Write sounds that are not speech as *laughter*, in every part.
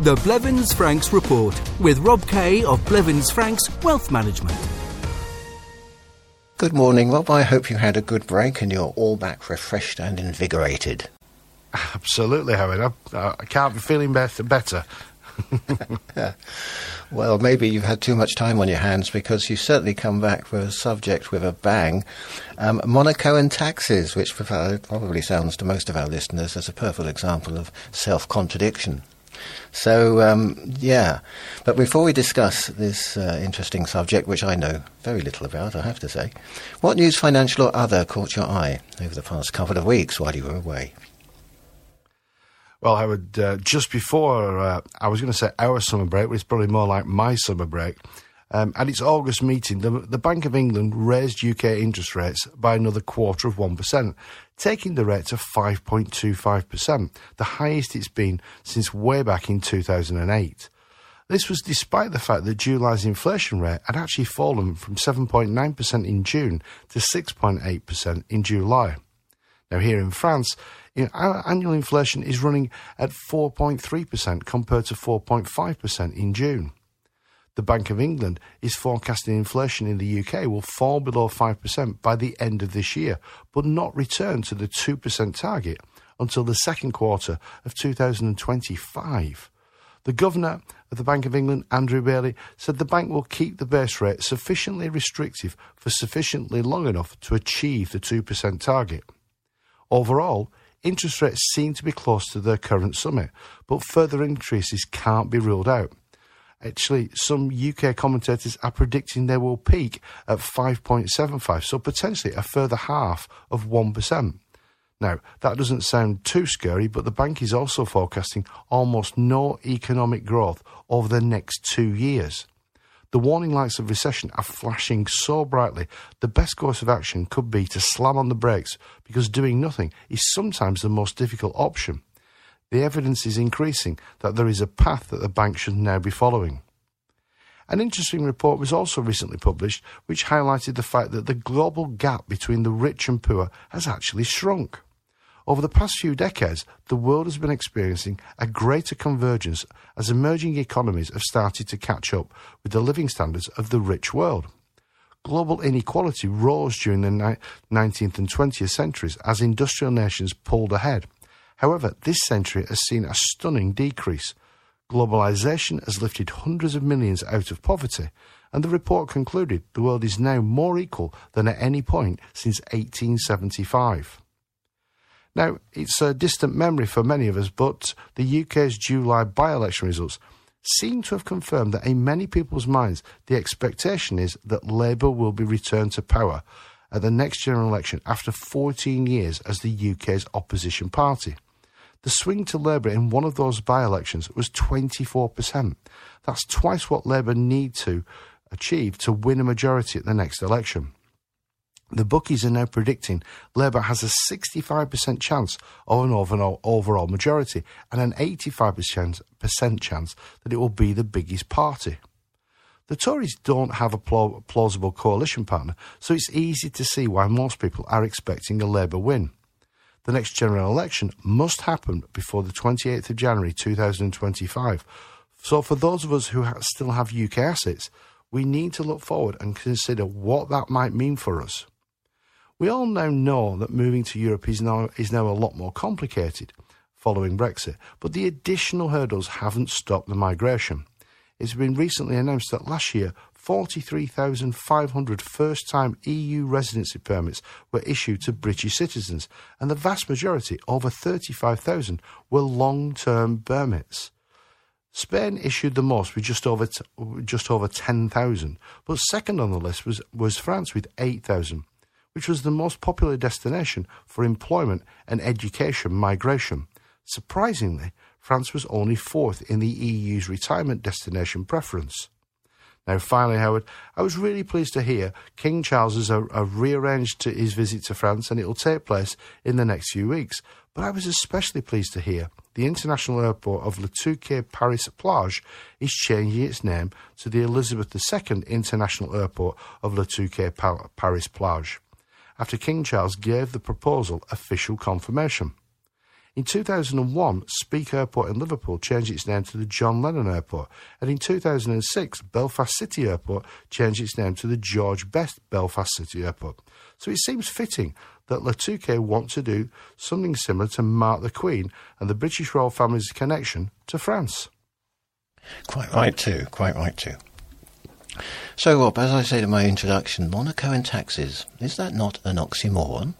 The Blevins Franks Report with Rob Kay of Blevins Franks Wealth Management. Good morning, Rob. I hope you had a good break and you're all back refreshed and invigorated. Absolutely, Howard. I, I can't be feeling better. better. *laughs* well, maybe you've had too much time on your hands because you certainly come back for a subject with a bang. Um, Monaco and taxes, which probably sounds to most of our listeners as a perfect example of self contradiction. So, um, yeah. But before we discuss this uh, interesting subject, which I know very little about, I have to say, what news, financial or other, caught your eye over the past couple of weeks while you were away? Well, I would uh, just before uh, I was going to say our summer break, but it's probably more like my summer break. Um, at its August meeting, the, the, Bank of England raised UK interest rates by another quarter of 1%, taking the rate to 5.25%, the highest it's been since way back in 2008. This was despite the fact that July's inflation rate had actually fallen from 7.9% in June to 6.8% in July. Now, here in France, you know, our annual inflation is running at 4.3% compared to 4.5% in June. The Bank of England is forecasting inflation in the UK will fall below 5% by the end of this year, but not return to the 2% target until the second quarter of 2025. The governor of the Bank of England, Andrew Bailey, said the bank will keep the base rate sufficiently restrictive for sufficiently long enough to achieve the 2% target. Overall, interest rates seem to be close to their current summit, but further increases can't be ruled out. Actually, some UK commentators are predicting they will peak at 5.75, so potentially a further half of 1%. Now, that doesn't sound too scary, but the bank is also forecasting almost no economic growth over the next two years. The warning lights of recession are flashing so brightly, the best course of action could be to slam on the brakes because doing nothing is sometimes the most difficult option the evidence is increasing that there is a path that the bank should now be following. An interesting report was also recently published which highlighted the fact that the global gap between the rich and poor has actually shrunk. Over the past few decades, the world has been experiencing a greater convergence as emerging economies have started to catch up with the living standards of the rich world. Global inequality rose during the 19th and 20th centuries as industrial nations pulled ahead However, this century has seen a stunning decrease. Globalization has lifted hundreds of millions out of poverty, and the report concluded the world is now more equal than at any point since 1875. Now, it's a distant memory for many of us, but the UK's July by election results seem to have confirmed that in many people's minds, the expectation is that Labour will be returned to power at the next general election after 14 years as the UK's opposition party. The swing to Labour in one of those by elections was 24%. That's twice what Labour need to achieve to win a majority at the next election. The bookies are now predicting Labour has a 65% chance of an overall, overall majority and an 85% chance that it will be the biggest party. The Tories don't have a plausible coalition partner, so it's easy to see why most people are expecting a Labour win the next general election must happen before the 28th of January 2025. So, for those of us who still have UK assets, we need to look forward and consider what that might mean for us. We all now know that moving to Europe is now, is now a lot more complicated following Brexit, but the additional hurdles haven't stopped the migration. It's been recently announced that last year 43,500 first time EU residency permits were issued to British citizens, and the vast majority, over 35,000, were long term permits. Spain issued the most with just over t- just over 10,000, but second on the list was, was France with 8,000, which was the most popular destination for employment and education migration. Surprisingly, France was only fourth in the EU's retirement destination preference. Now, finally, Howard, I was really pleased to hear King Charles has rearranged his visit to France and it will take place in the next few weeks. But I was especially pleased to hear the international airport of Le Touquet Paris Plage is changing its name to the Elizabeth II International Airport of Le Touquet Paris Plage, after King Charles gave the proposal official confirmation. In 2001, Speke Airport in Liverpool changed its name to the John Lennon Airport, and in 2006, Belfast City Airport changed its name to the George Best Belfast City Airport. So it seems fitting that Le Touquet want to do something similar to mark the Queen and the British royal family's connection to France. Quite right, too. Quite right, too. So, Rob, as I said in my introduction, Monaco and taxes, is that not an oxymoron?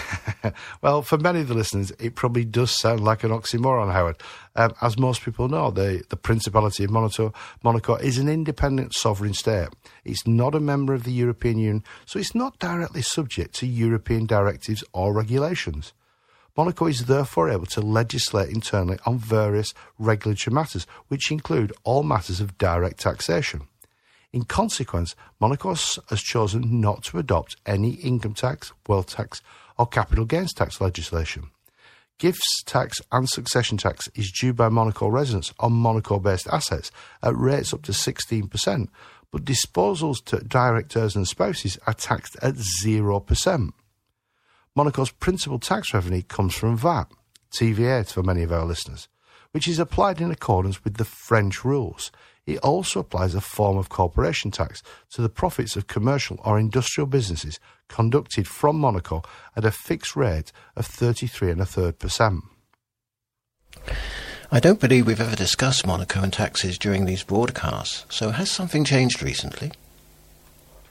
*laughs* well, for many of the listeners, it probably does sound like an oxymoron, Howard. Um, as most people know, the, the Principality of Monaco, Monaco is an independent sovereign state. It's not a member of the European Union, so it's not directly subject to European directives or regulations. Monaco is therefore able to legislate internally on various regulatory matters, which include all matters of direct taxation. In consequence, Monaco has chosen not to adopt any income tax, wealth tax, or capital gains tax legislation. Gifts tax and succession tax is due by Monaco residents on Monaco based assets at rates up to 16%, but disposals to directors and spouses are taxed at 0%. Monaco's principal tax revenue comes from VAT, TVA for many of our listeners, which is applied in accordance with the French rules. It also applies a form of corporation tax to the profits of commercial or industrial businesses conducted from Monaco at a fixed rate of 33 and a third percent. I don't believe we've ever discussed Monaco and taxes during these broadcasts, so has something changed recently?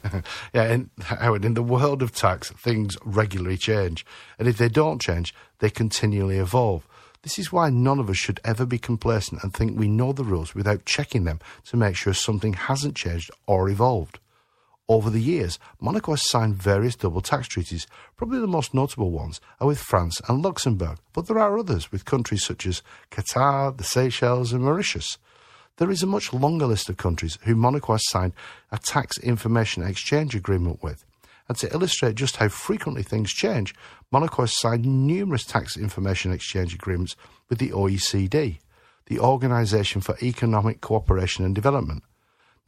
*laughs* yeah, in, Howard, in the world of tax, things regularly change. And if they don't change, they continually evolve. This is why none of us should ever be complacent and think we know the rules without checking them to make sure something hasn't changed or evolved. Over the years, Monaco has signed various double tax treaties. Probably the most notable ones are with France and Luxembourg, but there are others with countries such as Qatar, the Seychelles, and Mauritius. There is a much longer list of countries who Monaco has signed a tax information exchange agreement with. And to illustrate just how frequently things change, Monaco has signed numerous tax information exchange agreements with the OECD, the Organisation for Economic Cooperation and Development.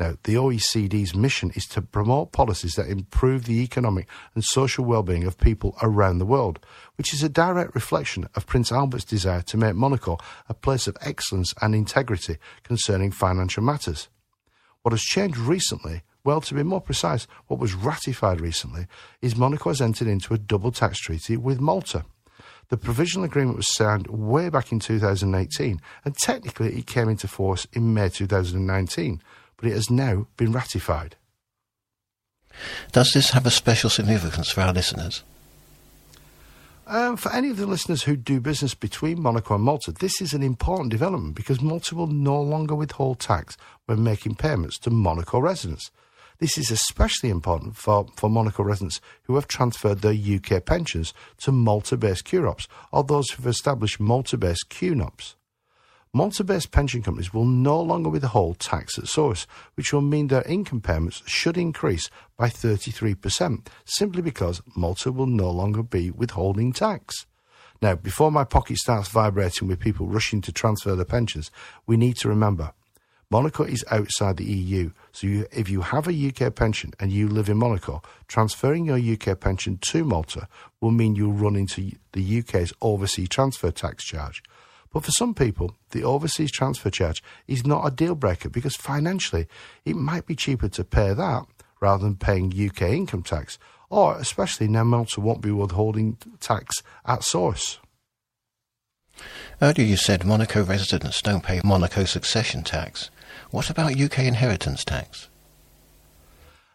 Now, the OECD's mission is to promote policies that improve the economic and social well-being of people around the world, which is a direct reflection of Prince Albert's desire to make Monaco a place of excellence and integrity concerning financial matters. What has changed recently well, to be more precise, what was ratified recently is Monaco has entered into a double tax treaty with Malta. The provisional agreement was signed way back in 2018, and technically it came into force in May 2019, but it has now been ratified. Does this have a special significance for our listeners? Um, for any of the listeners who do business between Monaco and Malta, this is an important development because Malta will no longer withhold tax when making payments to Monaco residents. This is especially important for, for Monaco residents who have transferred their UK pensions to Malta based QROPs or those who have established Malta based QNUPs. Malta based pension companies will no longer withhold tax at source, which will mean their income payments should increase by 33%, simply because Malta will no longer be withholding tax. Now, before my pocket starts vibrating with people rushing to transfer their pensions, we need to remember Monaco is outside the EU, so you, if you have a UK pension and you live in Monaco, transferring your UK pension to Malta will mean you'll run into the UK's overseas transfer tax charge. But for some people, the overseas transfer charge is not a deal breaker because financially it might be cheaper to pay that rather than paying UK income tax, or especially now Malta won't be withholding tax at source. Earlier you said Monaco residents don't pay Monaco succession tax. What about UK inheritance tax?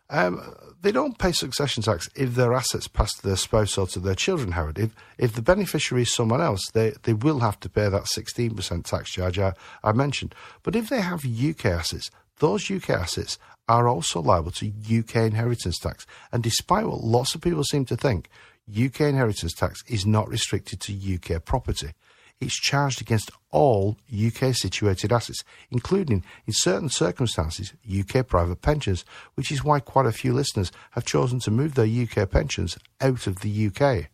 Um, they don't pay succession tax if their assets pass to their spouse or to their children, Howard. If, if the beneficiary is someone else, they, they will have to pay that 16% tax charge I, I mentioned. But if they have UK assets, those UK assets are also liable to UK inheritance tax. And despite what lots of people seem to think, UK inheritance tax is not restricted to UK property it's charged against all UK situated assets, including, in certain circumstances, UK private pensions, which is why quite a few listeners have chosen to move their UK pensions out of the UK.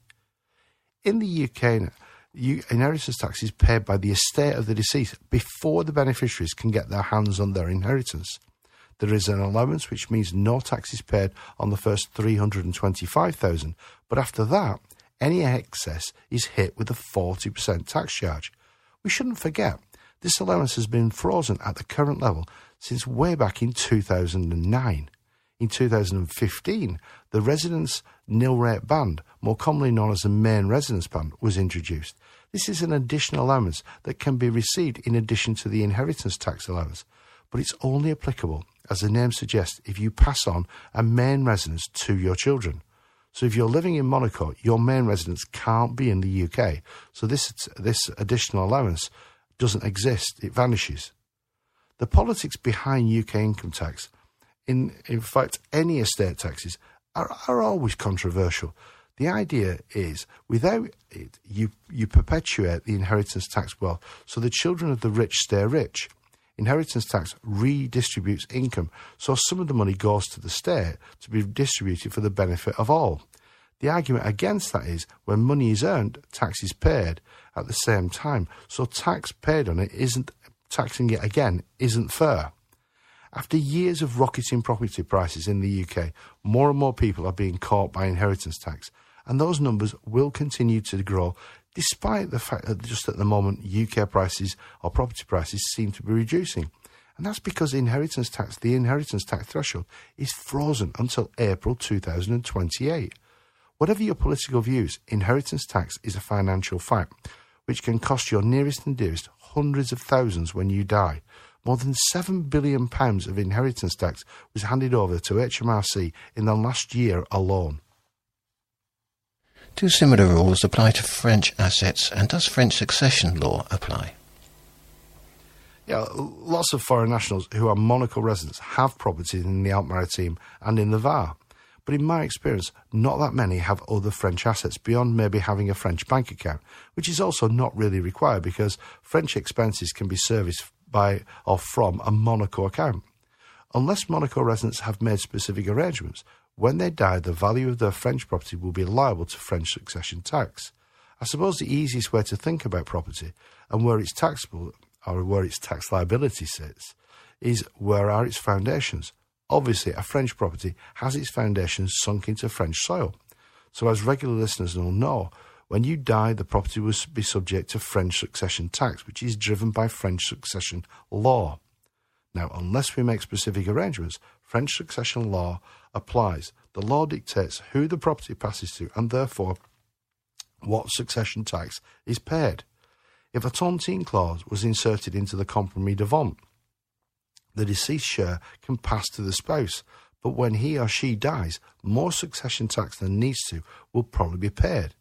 In the UK, inheritance tax is paid by the estate of the deceased before the beneficiaries can get their hands on their inheritance. There is an allowance which means no tax is paid on the first 325,000, but after that any excess is hit with a 40% tax charge. We shouldn't forget, this allowance has been frozen at the current level since way back in 2009. In 2015, the residence nil rate band, more commonly known as the main residence band, was introduced. This is an additional allowance that can be received in addition to the inheritance tax allowance, but it's only applicable, as the name suggests, if you pass on a main residence to your children. So if you're living in Monaco, your main residence can't be in the UK. So this this additional allowance doesn't exist; it vanishes. The politics behind UK income tax, in in fact, any estate taxes, are, are always controversial. The idea is, without it, you you perpetuate the inheritance tax wealth, so the children of the rich stay rich. Inheritance tax redistributes income, so some of the money goes to the state to be distributed for the benefit of all. The argument against that is when money is earned, tax is paid at the same time, so tax paid on it isn't taxing it again isn't fair. After years of rocketing property prices in the UK, more and more people are being caught by inheritance tax, and those numbers will continue to grow despite the fact that just at the moment UK prices or property prices seem to be reducing. And that's because inheritance tax, the inheritance tax threshold, is frozen until April 2028. Whatever your political views, inheritance tax is a financial fact which can cost your nearest and dearest hundreds of thousands when you die. More than £7 billion of inheritance tax was handed over to HMRC in the last year alone. Do similar rules apply to French assets, and does French succession law apply? Yeah, lots of foreign nationals who are Monaco residents have properties in the Alpes Maritimes and in the Var. But in my experience, not that many have other French assets beyond maybe having a French bank account, which is also not really required because French expenses can be serviced by or from a Monaco account. Unless Monaco residents have made specific arrangements, when they die, the value of their French property will be liable to French succession tax. I suppose the easiest way to think about property and where it's taxable or where its tax liability sits is where are its foundations. Obviously, a French property has its foundations sunk into French soil. So, as regular listeners will know, when you die, the property will be subject to French succession tax, which is driven by French succession law. Now, unless we make specific arrangements, French succession law applies. The law dictates who the property passes to and therefore what succession tax is paid. If a tontine clause was inserted into the compromis de vente, the deceased share can pass to the spouse, but when he or she dies, more succession tax than needs to will probably be paid.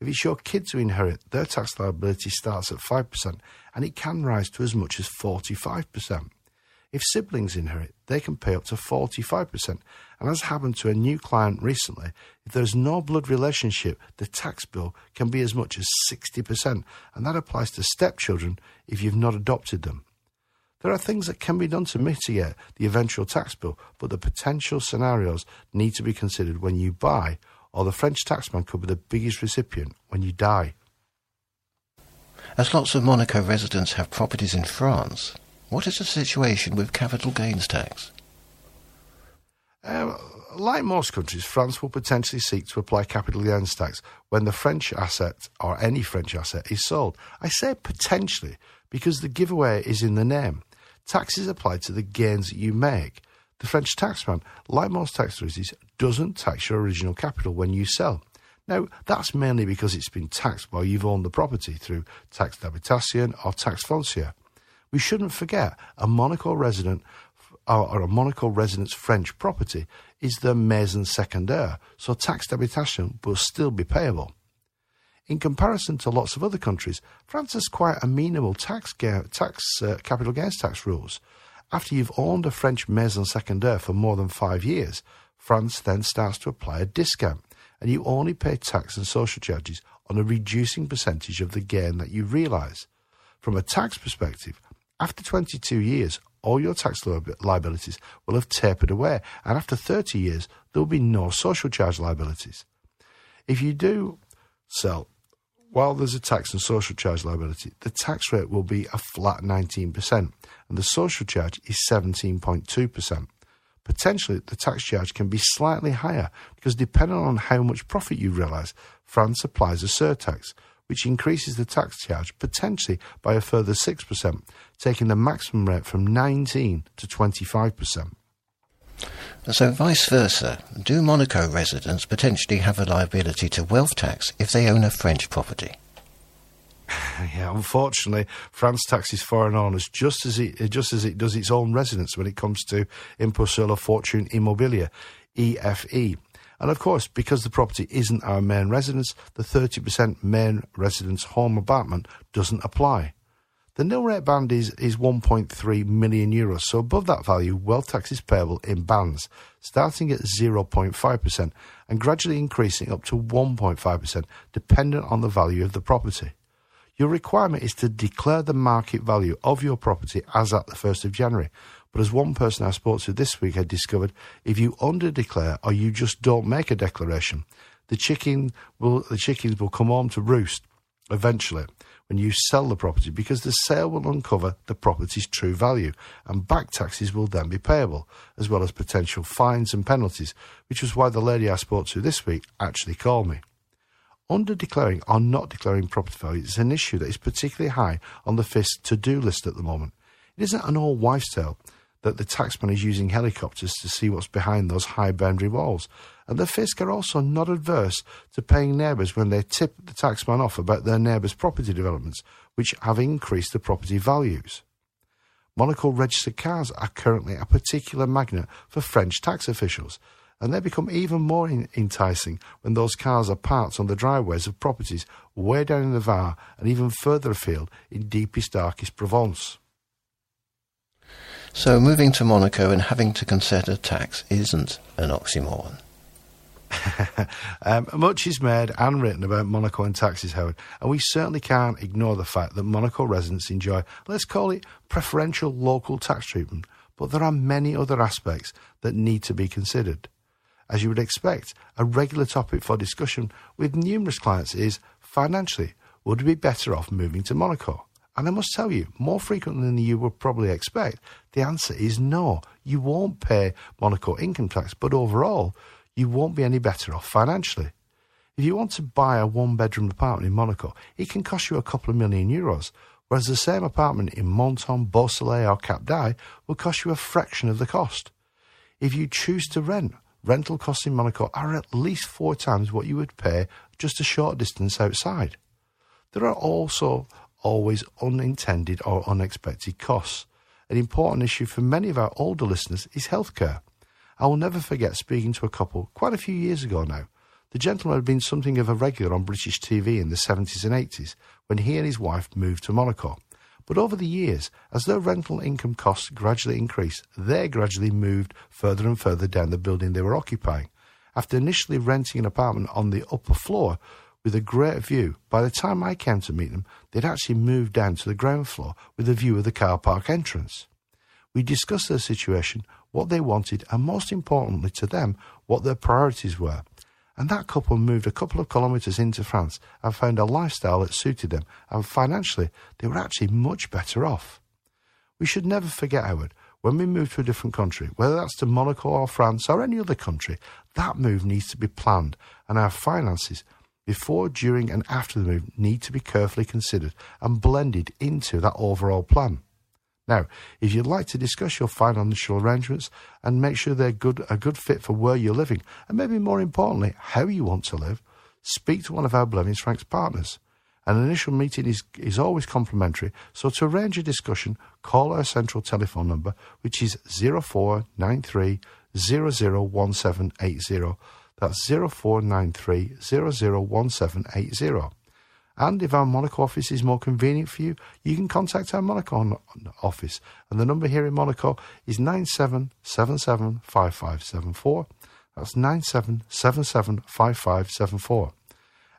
If it's your kids who inherit, their tax liability starts at 5% and it can rise to as much as 45%. If siblings inherit, they can pay up to 45%. And as happened to a new client recently, if there's no blood relationship, the tax bill can be as much as 60%. And that applies to stepchildren if you've not adopted them. There are things that can be done to mitigate the eventual tax bill, but the potential scenarios need to be considered when you buy, or the French taxman could be the biggest recipient when you die. As lots of Monaco residents have properties in France, what is the situation with capital gains tax? Um, like most countries, France will potentially seek to apply capital gains tax when the French asset or any French asset is sold. I say potentially because the giveaway is in the name. Tax is applied to the gains you make. The French taxman, like most tax authorities, doesn't tax your original capital when you sell. Now, that's mainly because it's been taxed while you've owned the property through taxe d'habitation or taxe foncière. We shouldn't forget a Monaco resident or, a Monaco resident's French property is the maison secondaire, so taxe d'habitation will still be payable. In comparison to lots of other countries, France has quite amenable tax, tax uh, capital gains tax rules. After you've owned a French maison secondaire for more than five years, France then starts to apply a discount, and you only pay tax and social charges on a reducing percentage of the gain that you realise. From a tax perspective, after 22 years, all your tax liabilities will have tapered away, and after 30 years, there will be no social charge liabilities. If you do sell, while there's a tax and social charge liability, the tax rate will be a flat 19%, and the social charge is 17.2%. Potentially, the tax charge can be slightly higher because, depending on how much profit you realise, France applies a surtax, which increases the tax charge potentially by a further 6%, taking the maximum rate from 19 to 25%. So, vice versa, do Monaco residents potentially have a liability to wealth tax if they own a French property? *laughs* yeah, unfortunately, France taxes foreign owners just as it uh, just as it does its own residents when it comes to Impôt sur la Fortune Immobilier, IFI. And of course, because the property isn't our main residence, the 30% main residence home abatement doesn't apply. The nil rate band is, is 1.3 million euros, so above that value, wealth tax is payable in bands, starting at 0.5% and gradually increasing up to 1.5%, dependent on the value of the property. Your requirement is to declare the market value of your property as at the 1st of January. But as one person I spoke to this week had discovered, if you underdeclare or you just don't make a declaration, the chicken will the chickens will come home to roost eventually when you sell the property because the sale will uncover the property's true value and back taxes will then be payable, as well as potential fines and penalties, which was why the lady I spoke to this week actually called me. Under declaring or not declaring property value is an issue that is particularly high on the FISC to do list at the moment. It isn't an old wives' tale that the taxman is using helicopters to see what's behind those high boundary walls. And the FISC are also not adverse to paying neighbours when they tip the taxman off about their neighbours' property developments, which have increased the property values. Monaco registered cars are currently a particular magnet for French tax officials, and they become even more in- enticing when those cars are parked on the driveways of properties way down in the Var and even further afield in deepest, darkest Provence. So, moving to Monaco and having to consider tax isn't an oxymoron. *laughs* um, much is made and written about Monaco and taxes, Howard, and we certainly can't ignore the fact that Monaco residents enjoy, let's call it, preferential local tax treatment. But there are many other aspects that need to be considered. As you would expect, a regular topic for discussion with numerous clients is financially, would we be better off moving to Monaco? And I must tell you, more frequently than you would probably expect, the answer is no. You won't pay Monaco income tax, but overall, you won't be any better off financially. If you want to buy a one bedroom apartment in Monaco, it can cost you a couple of million euros, whereas the same apartment in Menton, Beausoleil, or Cap d'Ail will cost you a fraction of the cost. If you choose to rent, rental costs in Monaco are at least four times what you would pay just a short distance outside. There are also always unintended or unexpected costs. An important issue for many of our older listeners is healthcare. I will never forget speaking to a couple quite a few years ago now. The gentleman had been something of a regular on British TV in the 70s and 80s when he and his wife moved to Monaco. But over the years, as their rental income costs gradually increased, they gradually moved further and further down the building they were occupying. After initially renting an apartment on the upper floor with a great view, by the time I came to meet them, they'd actually moved down to the ground floor with a view of the car park entrance. We discussed their situation, what they wanted, and most importantly to them, what their priorities were. And that couple moved a couple of kilometres into France and found a lifestyle that suited them, and financially, they were actually much better off. We should never forget, Howard, when we move to a different country, whether that's to Monaco or France or any other country, that move needs to be planned, and our finances, before, during, and after the move, need to be carefully considered and blended into that overall plan. Now, if you'd like to discuss your financial arrangements and make sure they're good, a good fit for where you're living, and maybe more importantly, how you want to live, speak to one of our Blevins Franks partners. An initial meeting is, is always complimentary, so to arrange a discussion, call our central telephone number, which is 0493 001780. That's 0493 001780. And if our Monaco office is more convenient for you, you can contact our Monaco office. And the number here in Monaco is 97775574. That's 97775574.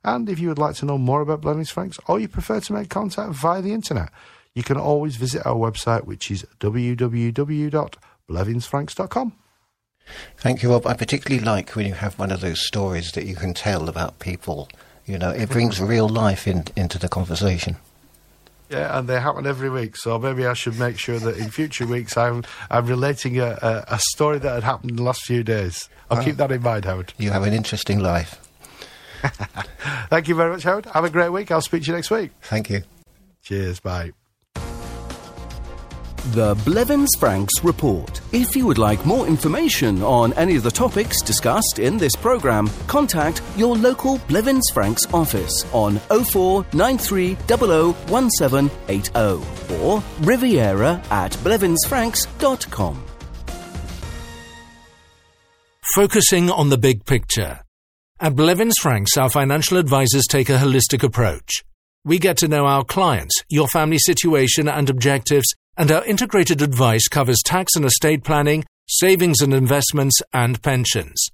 And if you would like to know more about Blevins Franks or you prefer to make contact via the internet, you can always visit our website, which is www.blevinsfranks.com. Thank you, Rob. I particularly like when you have one of those stories that you can tell about people you know, it brings real life in, into the conversation. Yeah, and they happen every week. So maybe I should make sure that in future weeks I'm I'm relating a, a, a story that had happened in the last few days. I'll keep that in mind, Howard. You have an interesting life. *laughs* Thank you very much, Howard. Have a great week. I'll speak to you next week. Thank you. Cheers. Bye. The Blevins Franks Report. If you would like more information on any of the topics discussed in this programme, contact your local Blevins Franks office on 0493 1780 or riviera at blevinsfranks.com. Focusing on the big picture. At Blevins Franks, our financial advisors take a holistic approach. We get to know our clients, your family situation and objectives, and our integrated advice covers tax and estate planning, savings and investments, and pensions.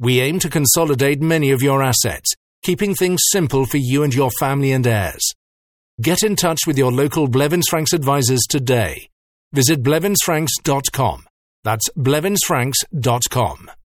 We aim to consolidate many of your assets, keeping things simple for you and your family and heirs. Get in touch with your local Blevins Franks advisors today. Visit blevinsfranks.com. That's blevinsfranks.com.